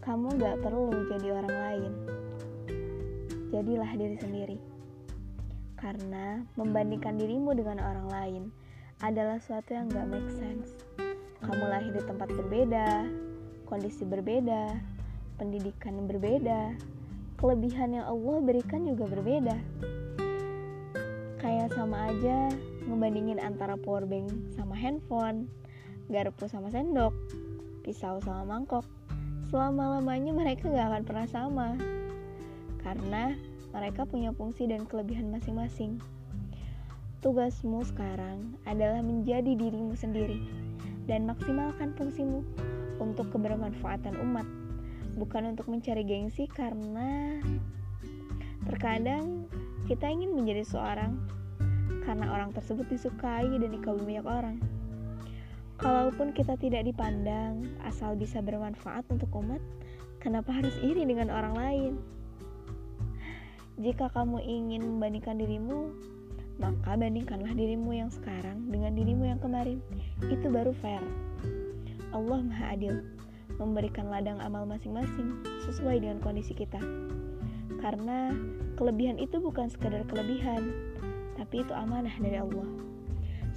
kamu gak perlu jadi orang lain. Jadilah diri sendiri. Karena membandingkan dirimu dengan orang lain adalah suatu yang gak make sense. Kamu lahir di tempat berbeda, kondisi berbeda, pendidikan berbeda, kelebihan yang Allah berikan juga berbeda. Kayak sama aja ngebandingin antara powerbank sama handphone, garpu sama sendok, pisau sama mangkok, Selama-lamanya mereka gak akan pernah sama. Karena mereka punya fungsi dan kelebihan masing-masing. Tugasmu sekarang adalah menjadi dirimu sendiri dan maksimalkan fungsimu untuk kebermanfaatan umat, bukan untuk mencari gengsi karena terkadang kita ingin menjadi seorang karena orang tersebut disukai dan dikagumi banyak orang. Kalaupun kita tidak dipandang, asal bisa bermanfaat untuk umat, kenapa harus iri dengan orang lain? Jika kamu ingin membandingkan dirimu maka bandingkanlah dirimu yang sekarang dengan dirimu yang kemarin. Itu baru fair. Allah Maha Adil, memberikan ladang amal masing-masing sesuai dengan kondisi kita. Karena kelebihan itu bukan sekadar kelebihan, tapi itu amanah dari Allah.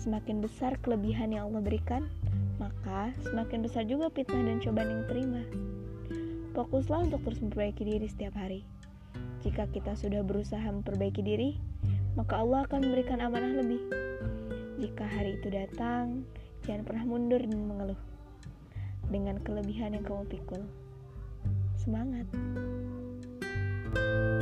Semakin besar kelebihan yang Allah berikan, maka semakin besar juga fitnah dan cobaan yang terima. Fokuslah untuk terus memperbaiki diri setiap hari. Jika kita sudah berusaha memperbaiki diri, maka Allah akan memberikan amanah lebih. Jika hari itu datang, jangan pernah mundur dan mengeluh dengan kelebihan yang kamu pikul. Semangat! thank you